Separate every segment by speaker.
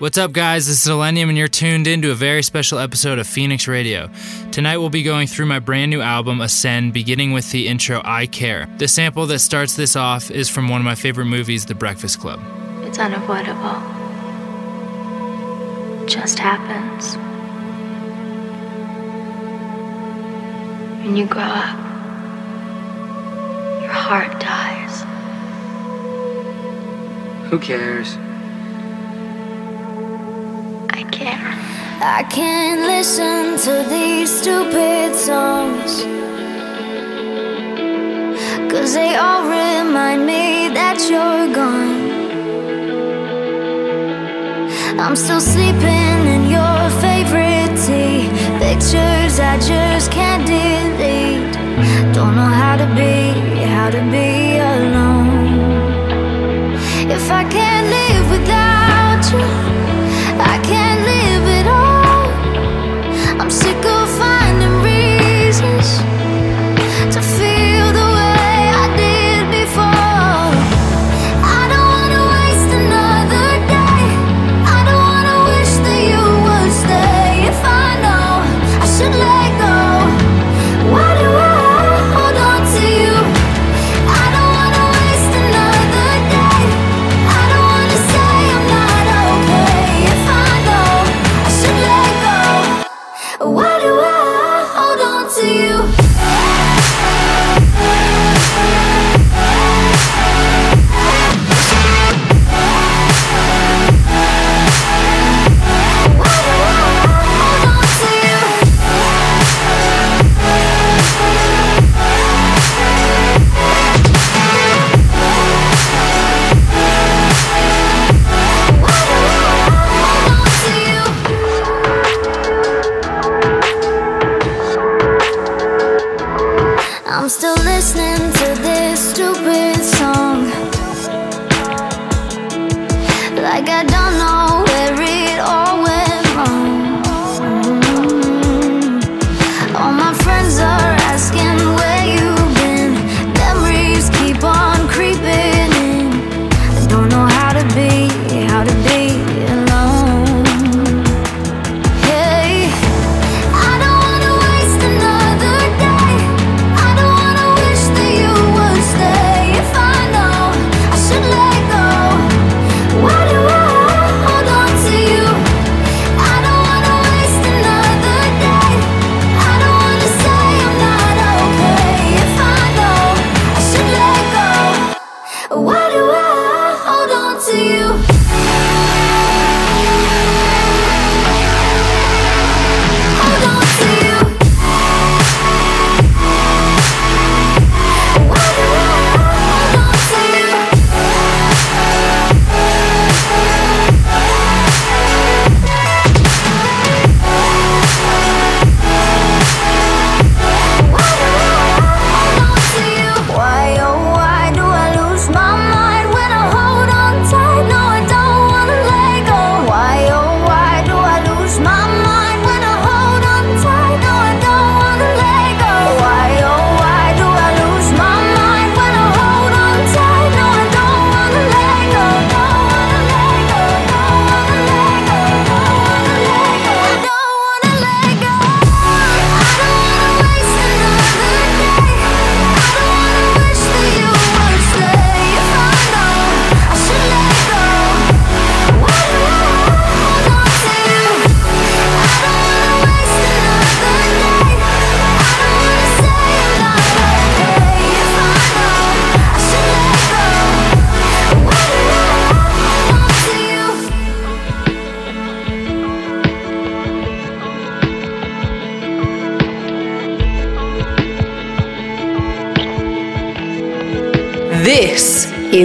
Speaker 1: What's up, guys? This is Illenium, and you're tuned in to a very special episode of Phoenix Radio. Tonight, we'll be going through my brand new album, Ascend, beginning with the intro, I Care. The sample that starts this off is from one of my favorite movies, The Breakfast Club.
Speaker 2: It's unavoidable, it just happens. When you grow up, your heart dies.
Speaker 3: Who cares?
Speaker 2: I
Speaker 4: can't listen to these stupid songs. Cause they all remind me that you're gone. I'm still sleeping in your favorite tea. Pictures I just can't delete. Don't know how to be, how to be alone. If I can't live without you. I'm sick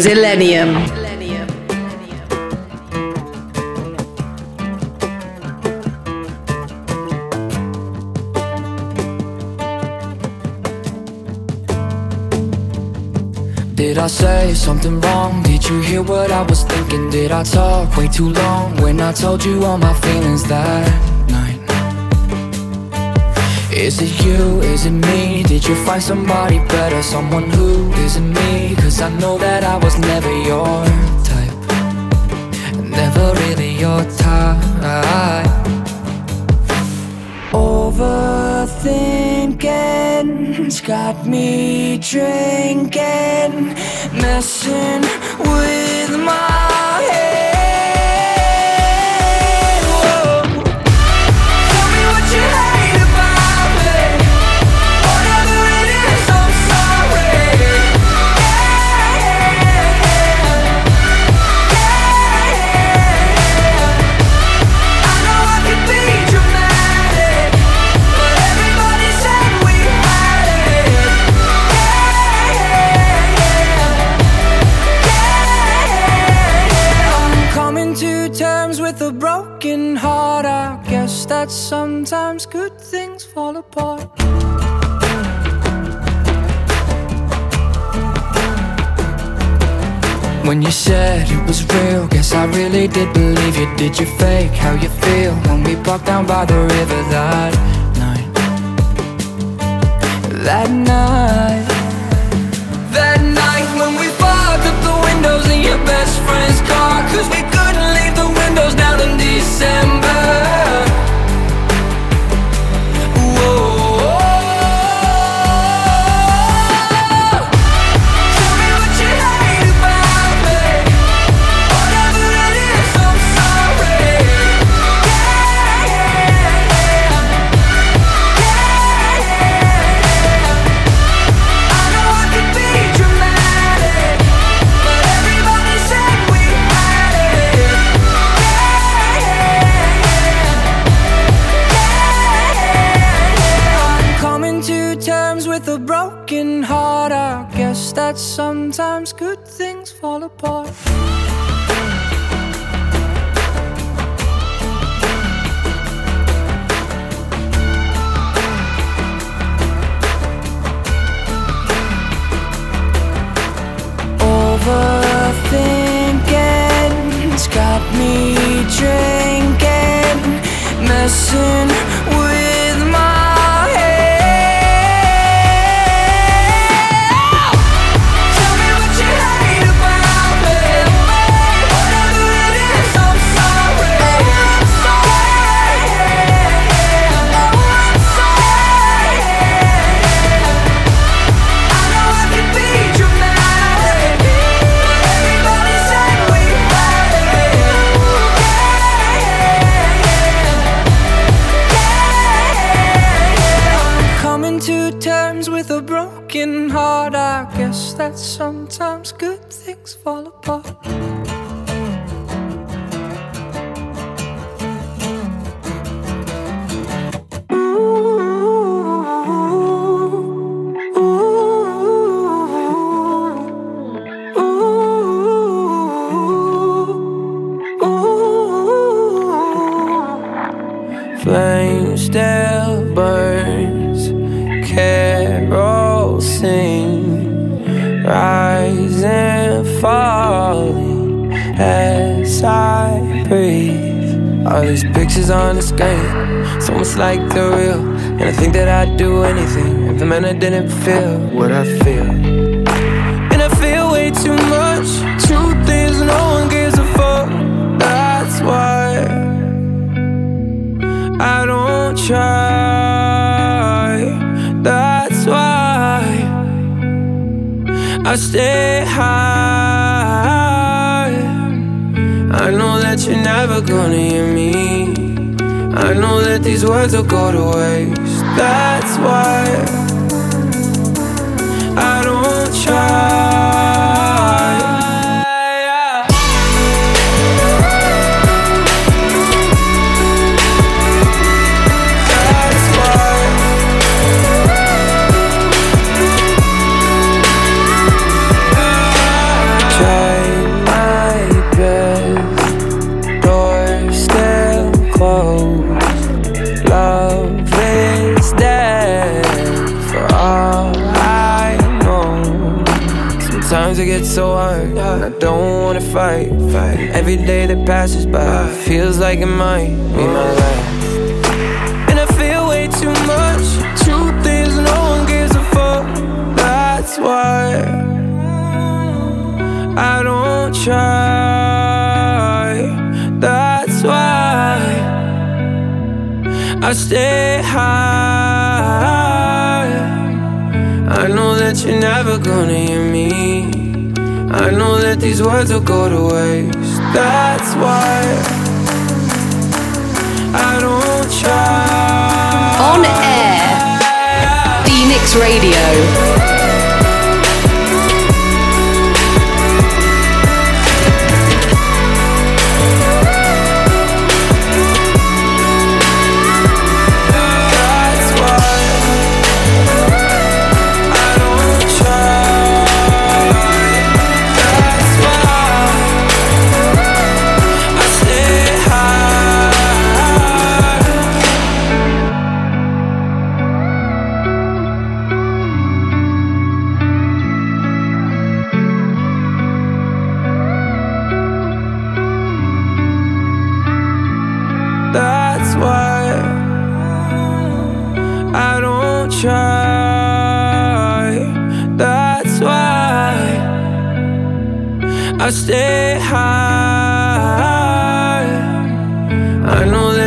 Speaker 4: James Did I say
Speaker 5: something wrong? Did you hear what I was thinking? Did I talk way too long when I told you all my feelings that is it you? Is it me? Did you find somebody better? Someone who isn't me? Cause I know that I was never your type. Never really your type. Overthinking's got me drinking, messing with my. Sometimes good things fall apart. When you said it was real, guess I really did believe you. Did you fake how you feel when we walked down by the river that night? That night. That night when we fogged up the windows in your best friend's car Cause we messing fight. Every day that passes by feels like it might be my life. And I feel way too much. Truth is, no one gives a fuck. That's why I don't try.
Speaker 6: That's why I stay high. I know that you're never gonna hear me. I know that these words will go to waste. That's why I don't try.
Speaker 7: On air. Phoenix Radio.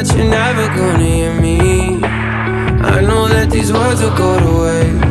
Speaker 6: That you're never gonna hear me. I know that these words will go to waste.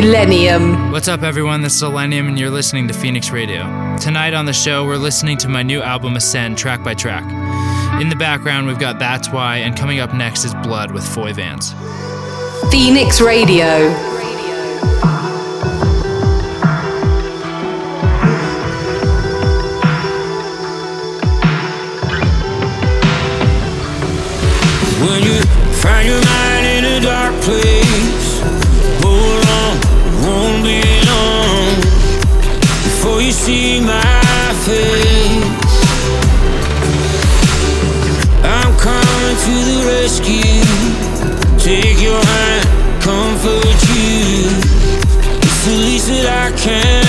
Speaker 6: High.
Speaker 7: Illenium.
Speaker 1: What's up, everyone? This is Illenium, and you're listening to Phoenix Radio. Tonight on the show, we're listening to my new album Ascend track by track. In the background, we've got That's Why, and coming up next is Blood with Foy Vance.
Speaker 7: Phoenix Radio.
Speaker 6: That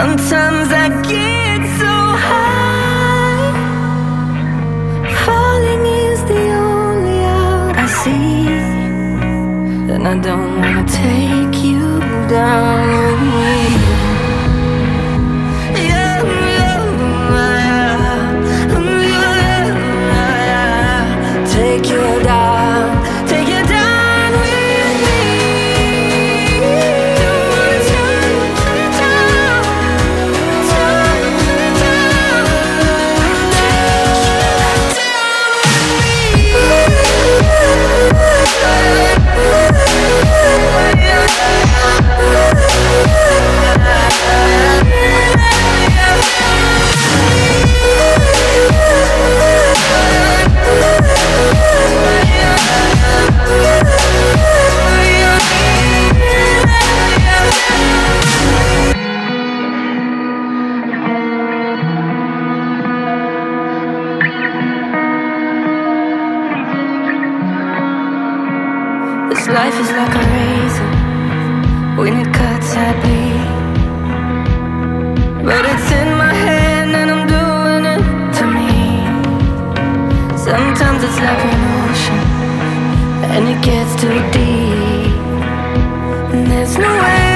Speaker 8: Sometimes I get so high, falling is the only out I see, and I don't wanna take you down with me. Life is like a razor. When it cuts, I bleed. But it's in my hand and I'm doing it to me. Sometimes it's like an ocean and it gets too deep. And there's no way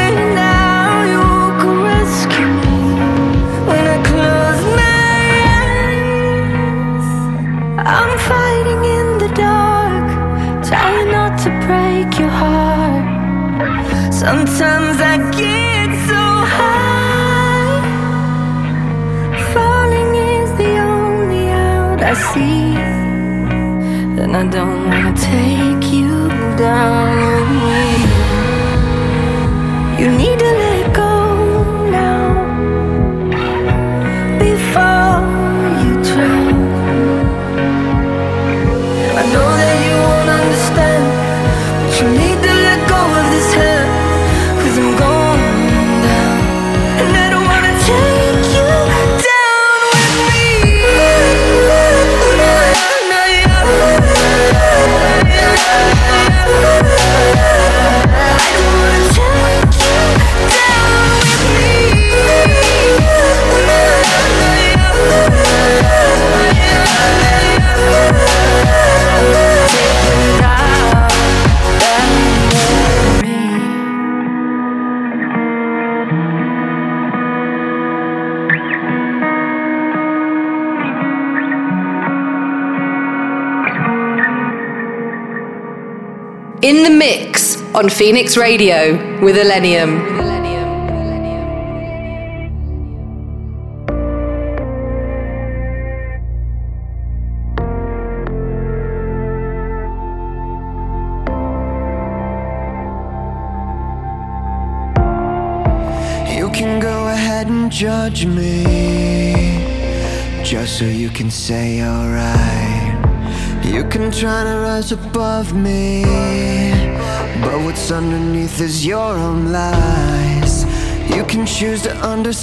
Speaker 8: I see. And I don't wanna take you down with me. You need to let
Speaker 9: In the mix on Phoenix Radio with Illenium.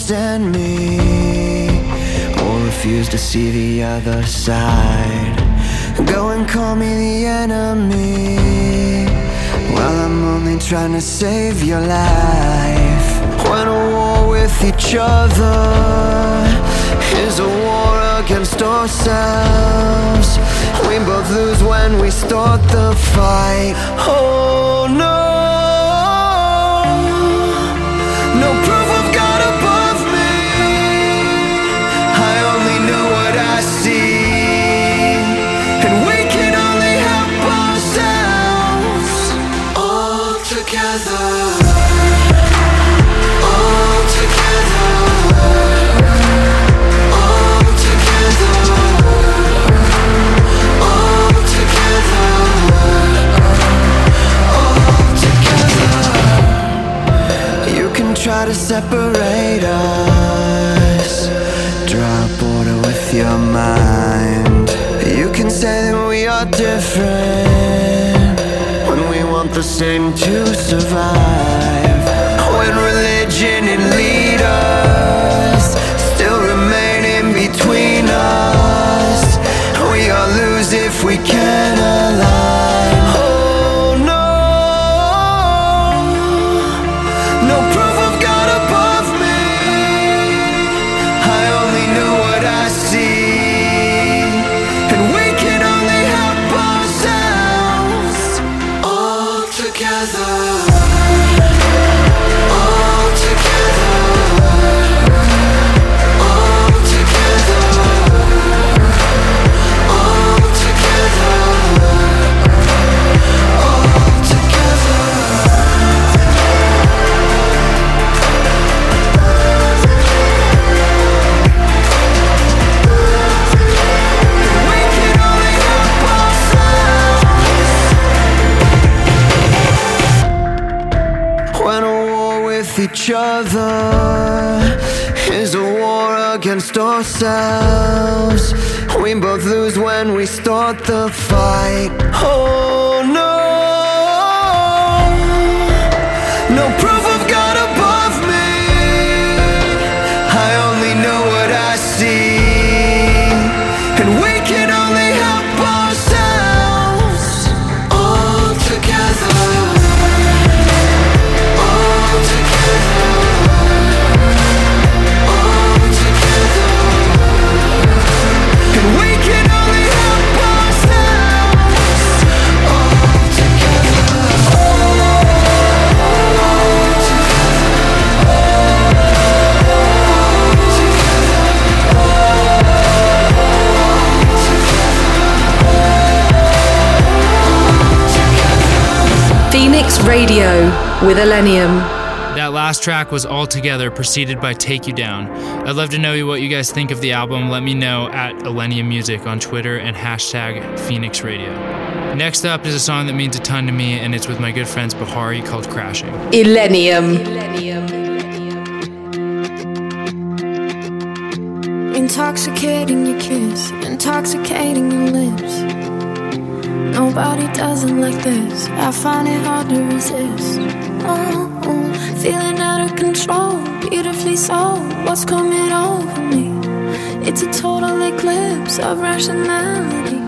Speaker 10: Understand me. Or refuse to see the other side. Go and call me the enemy. Well, I'm only trying to save your life. When a war with each other Is a war against ourselves We both lose when we start the fight. Oh no. No separate us. A border with your mind. You can say that we are different when we want the same to survive. Ourselves. We both lose when we start the fight. Oh
Speaker 9: with Illenium.
Speaker 1: That last track was Altogether, preceded by Take You Down. I'd love to know what you guys think of the album. Let me know at Illenium Music on Twitter and hashtag Phoenix Radio. Next up is a song that means a ton to me, and it's with my good friends Bahari called Crashing.
Speaker 9: Illenium.
Speaker 4: Intoxicating your kiss, intoxicating your lips. Nobody does it like this. I find it hard to resist. Oh, oh, feeling out of control, beautifully so. What's coming over me? It's a total eclipse of rationality.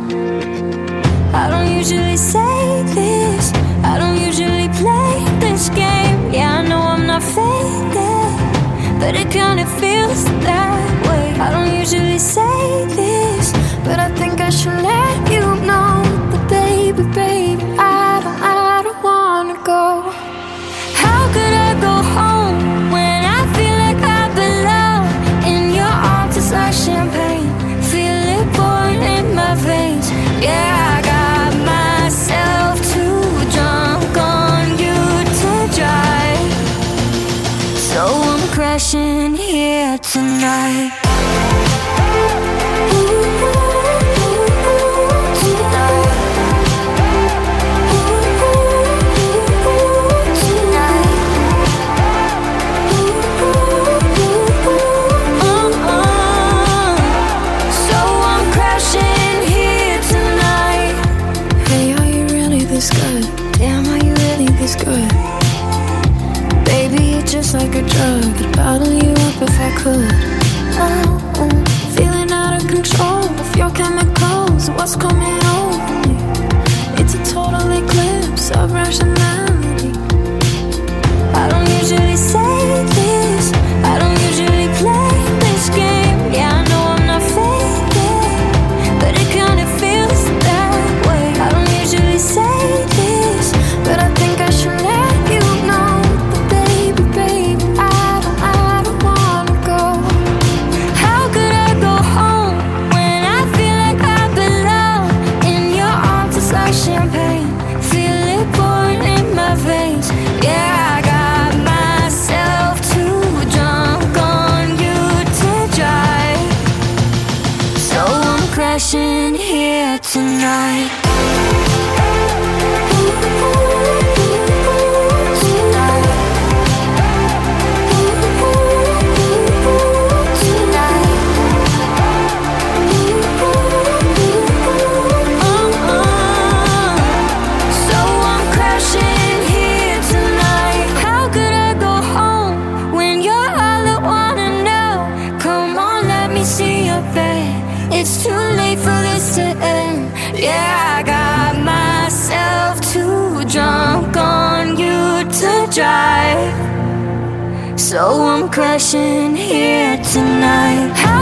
Speaker 4: I don't usually say this. I don't usually play this game. Yeah, I know I'm not faded, but it kinda feels that way. I don't usually say this, but I think I should let here Tonight. So I'm crashing here tonight.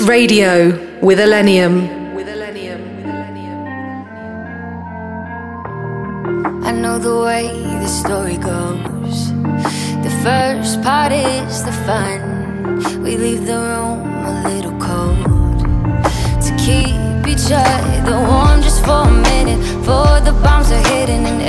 Speaker 9: Radio with Illenium.
Speaker 4: I know the way the story goes. The first part is the fun. We leave the room a little cold to keep each other warm just for a minute. For the bombs are hidden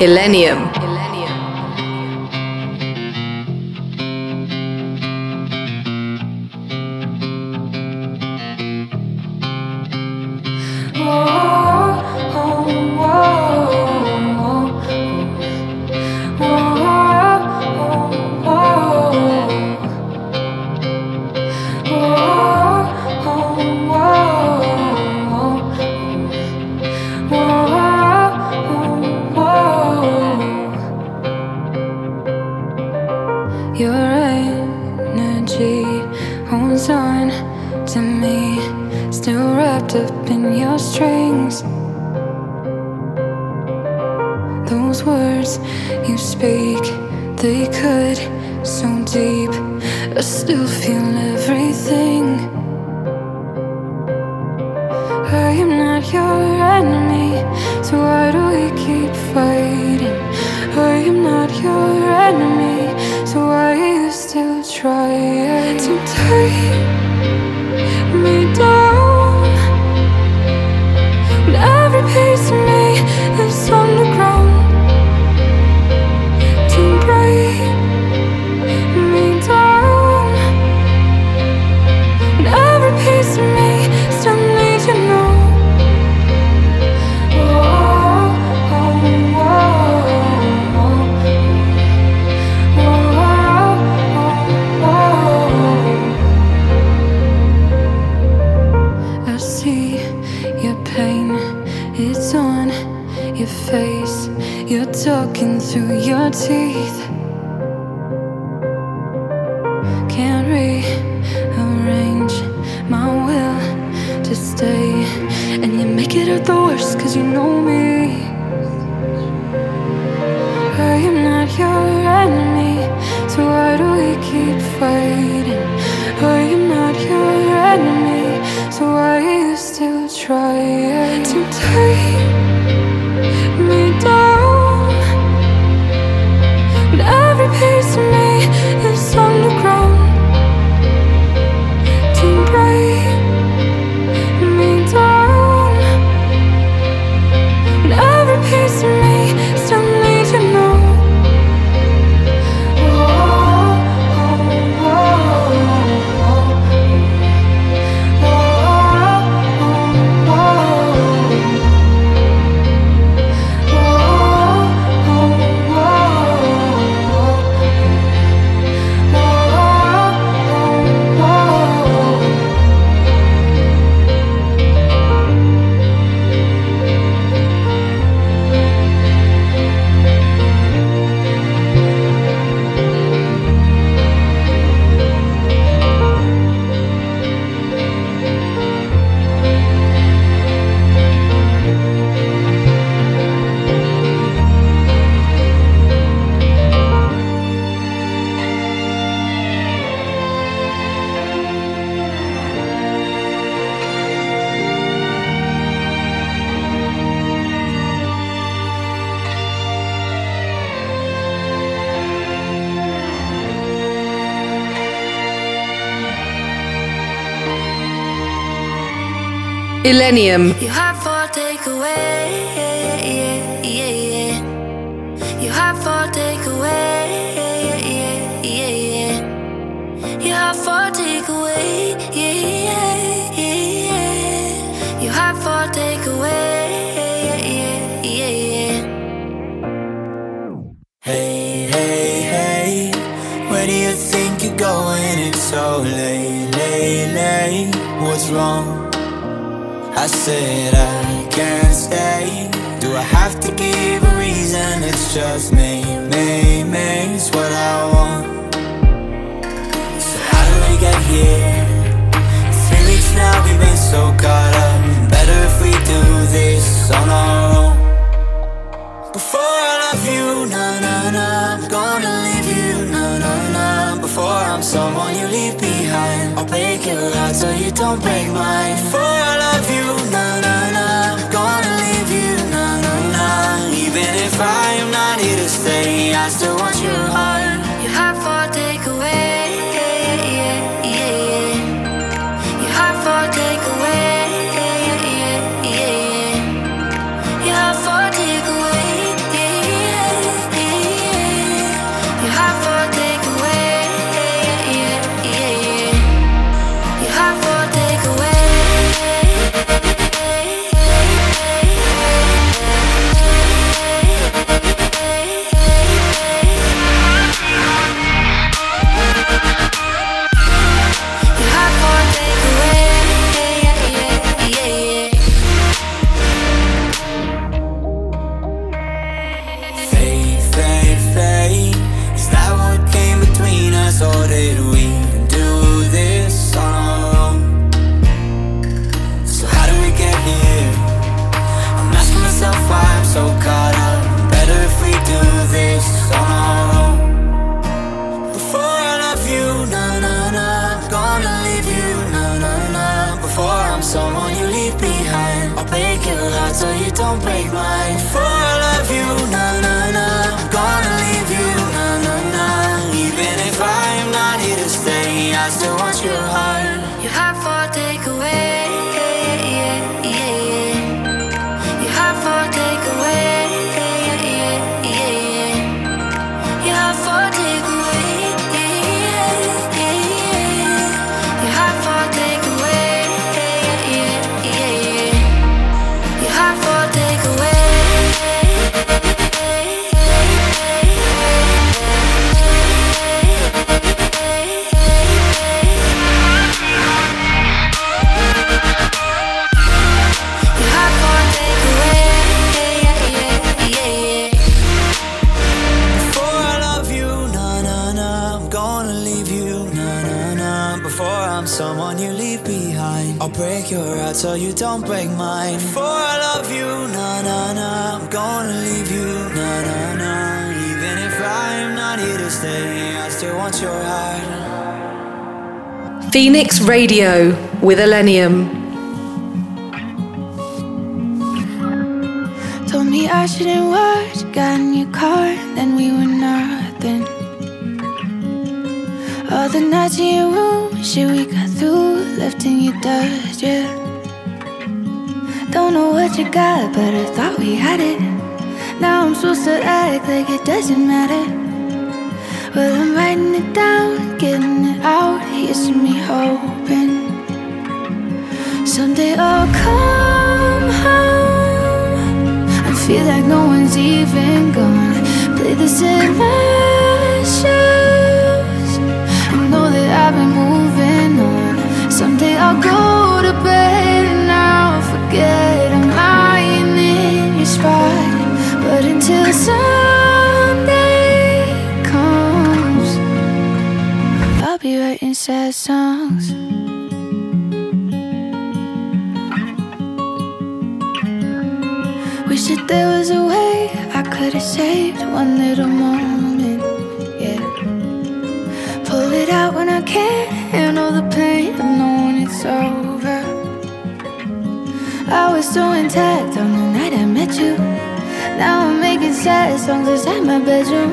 Speaker 4: Elenia. I still feel everything. I am not your enemy, so why do we keep fighting? I am not your enemy, so why are you still trying to tie me down?
Speaker 11: teeth. Millennium. someone you leave behind. I'll break your heart so you don't break mine. For I love you, na na na. Gonna leave you, na na na. Even if I am not here to stay, I still want your heart. Your heart
Speaker 4: for takeaway.
Speaker 11: So you don't break mine. Before I love you, na na na. I'm gonna leave you, na na na. Even if I'm not here to stay, I still want your heart.
Speaker 9: Phoenix Radio with Illenium.
Speaker 4: Told me I shouldn't watch, got in your car, then we were nothing. All the nights in your room, shit we got through, left in your dust, yeah. Don't know what you got, but I thought we had it. Now I'm supposed to act like it doesn't matter. Well, I'm writing it down, getting it out, here's me hoping. Someday I'll come home and feel like no one's even gone. Play this in my shoes and know that I've been moving on. Someday I'll go to I'll forget in your spot. But until Sunday comes, I'll be writing sad songs. Wish that there was a way I could have saved one little moment. Yeah. Pull it out when I can't handle the pain of knowing it's over. I was so intact on the night I met you. Now I'm making sad songs inside my bedroom.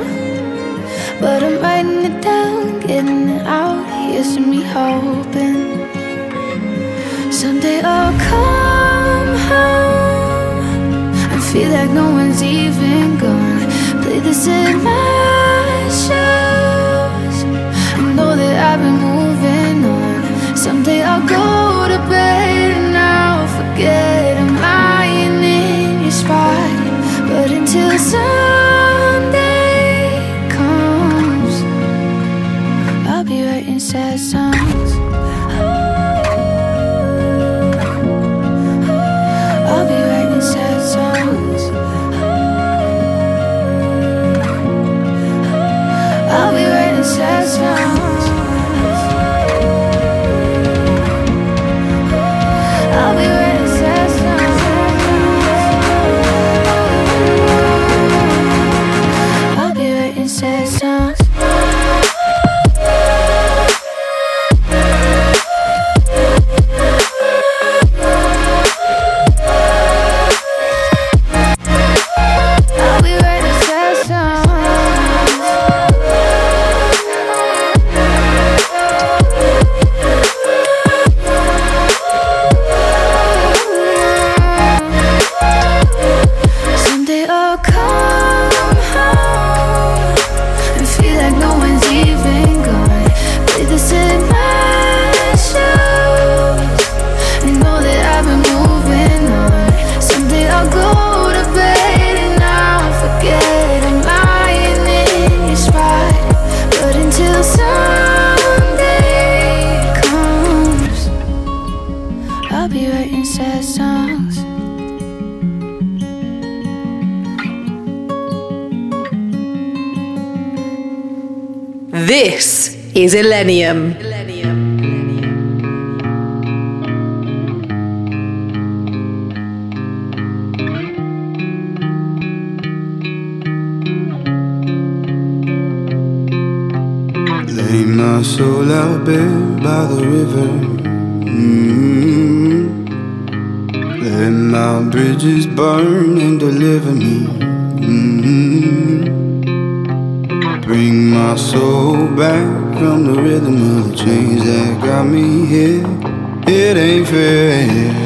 Speaker 4: But I'm writing it down, getting it out. Here's to me hoping. Someday I'll come home and feel like no one's even gone. Play this in my shoes and know that I've been moving on. Someday I'll go
Speaker 9: is Illenium.
Speaker 6: Lay my soul out bare by the river. Mm-hmm.
Speaker 12: Let my bridges burn and deliver me. Mm-hmm. Bring my soul back from the rhythm of the chains that got me here. It ain't fair.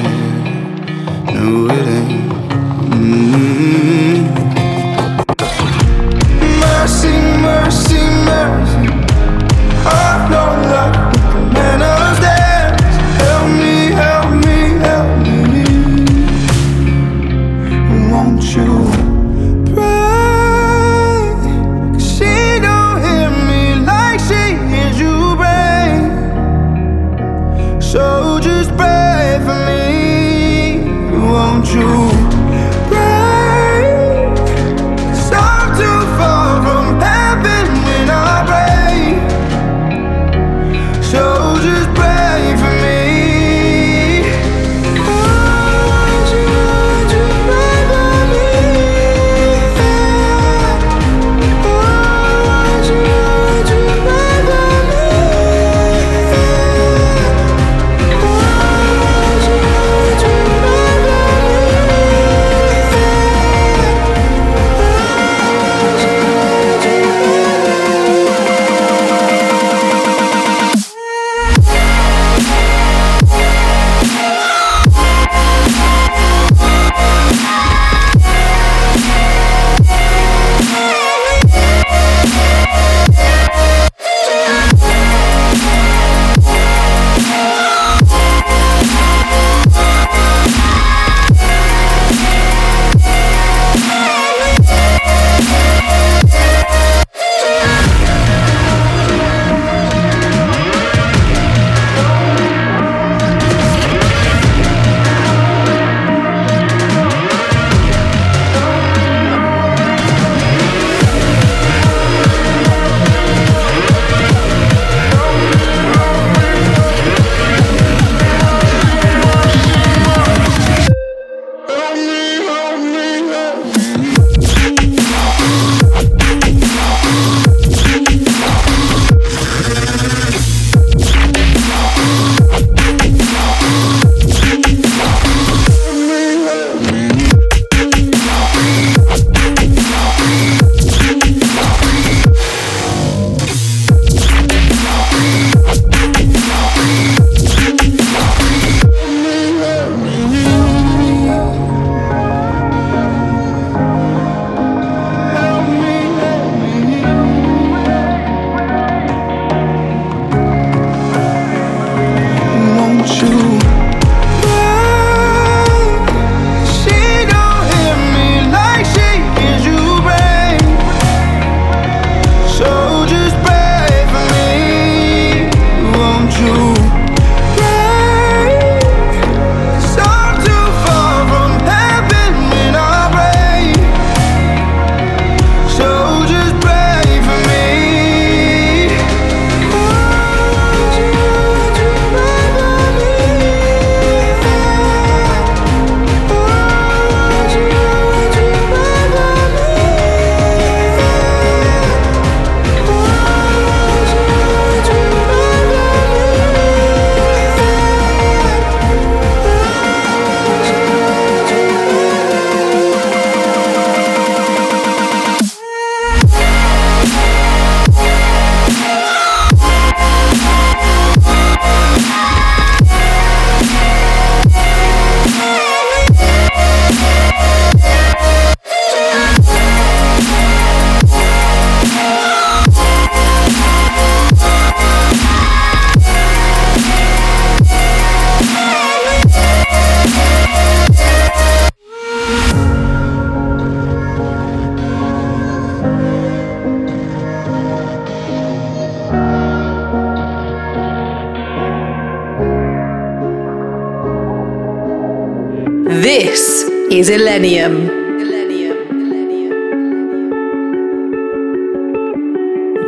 Speaker 9: Zillennium.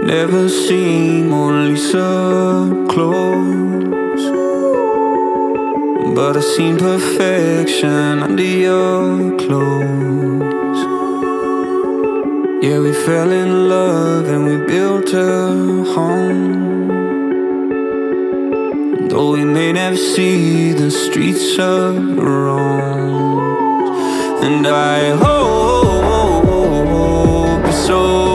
Speaker 12: Never seen Mona Lisa close, but I seen perfection under your clothes. Yeah, we fell in love and we built a home. Though we may never see the streets of Rome.
Speaker 6: And I hope so.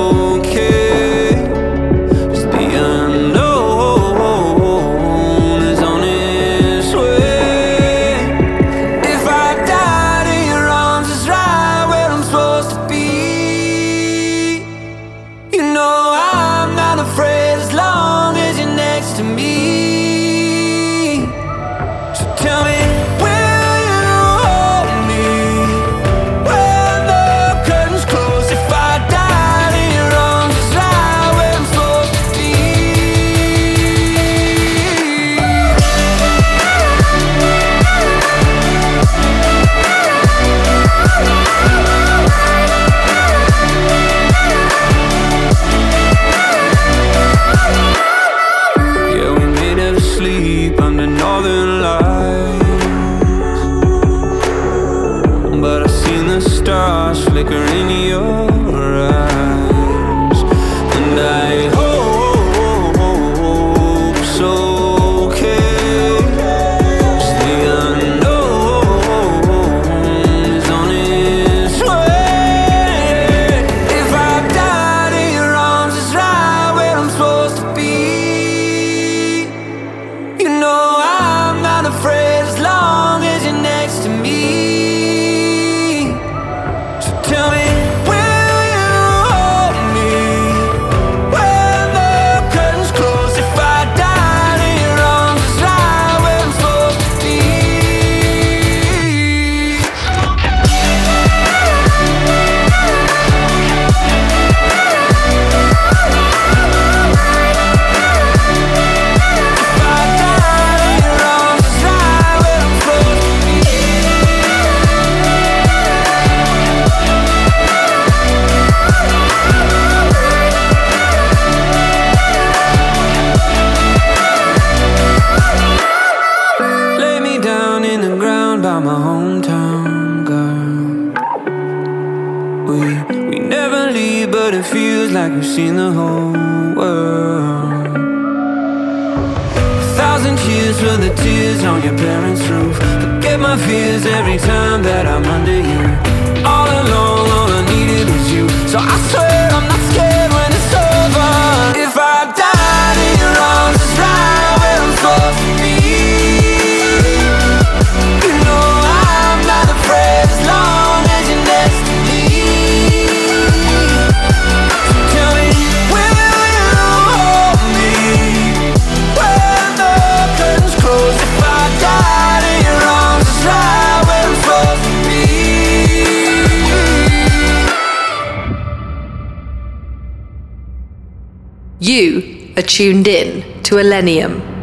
Speaker 9: tuned in to
Speaker 6: Illenium.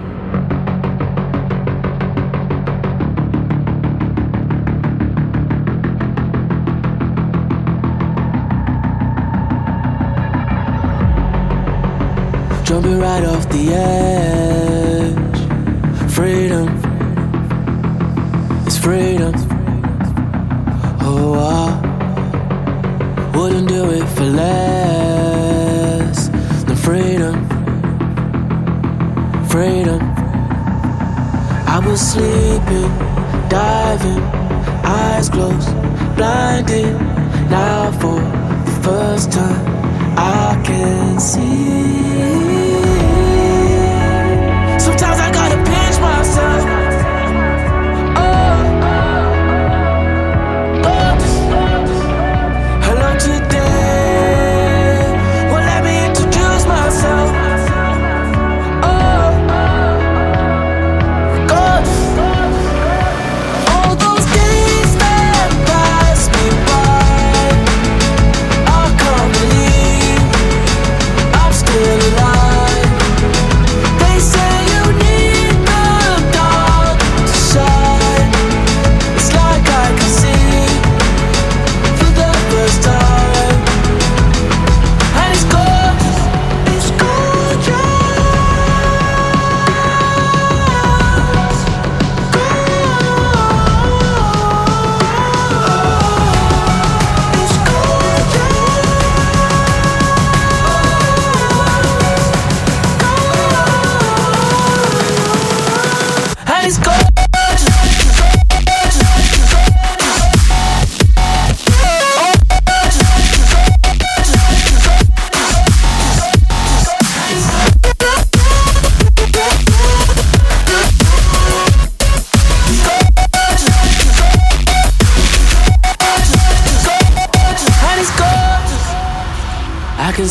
Speaker 6: freedom. I was sleeping, diving, eyes closed, blinded. Now for the first time, I can see. Sometimes I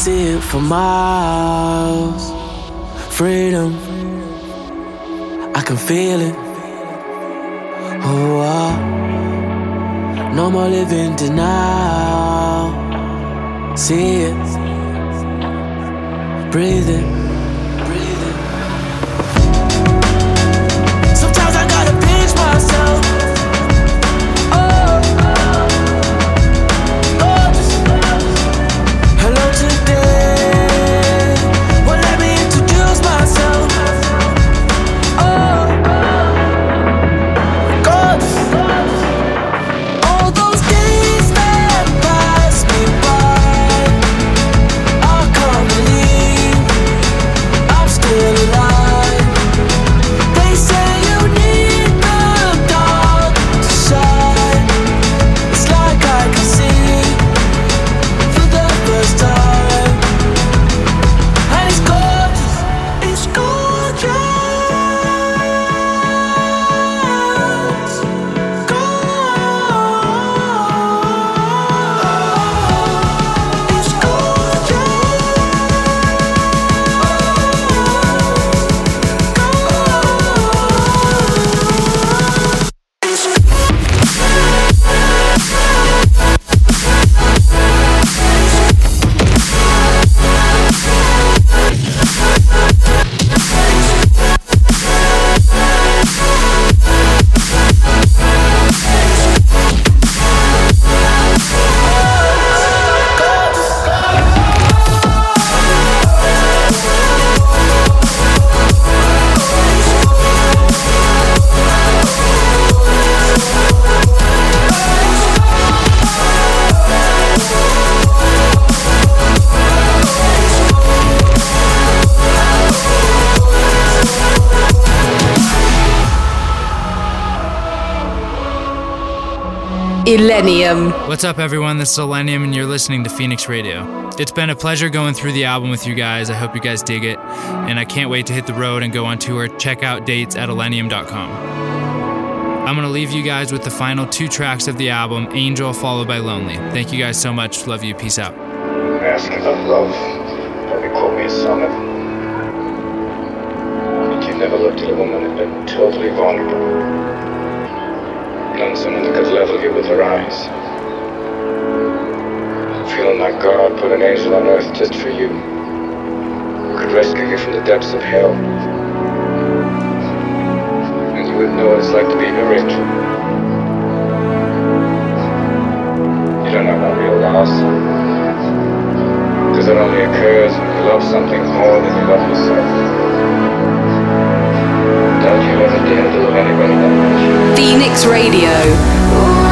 Speaker 5: see it for miles. Freedom, I can feel it. Oh, ah. no more living denial. See it, breathe it.
Speaker 8: Illenium.
Speaker 1: What's up, everyone? This is Illenium, and you're listening to Phoenix Radio. It's been a pleasure going through the album with you guys. I hope you guys dig it, and I can't wait to hit the road and go on tour. Check out dates at illenium.com. I'm going to leave you guys with the final two tracks of the album Angel, followed by Lonely. Thank you guys so much. Love you. Peace out.
Speaker 13: Asking of love, probably call me a sonnet. But you've never looked at a woman and been totally vulnerable. That could level you with her eyes. Feeling like God put an angel on earth just for you. Who could rescue you from the depths of hell. And you wouldn't know what it's like to be her angel. You don't know about real loss. Because it only occurs when you love something more than you love yourself.
Speaker 8: Phoenix Radio.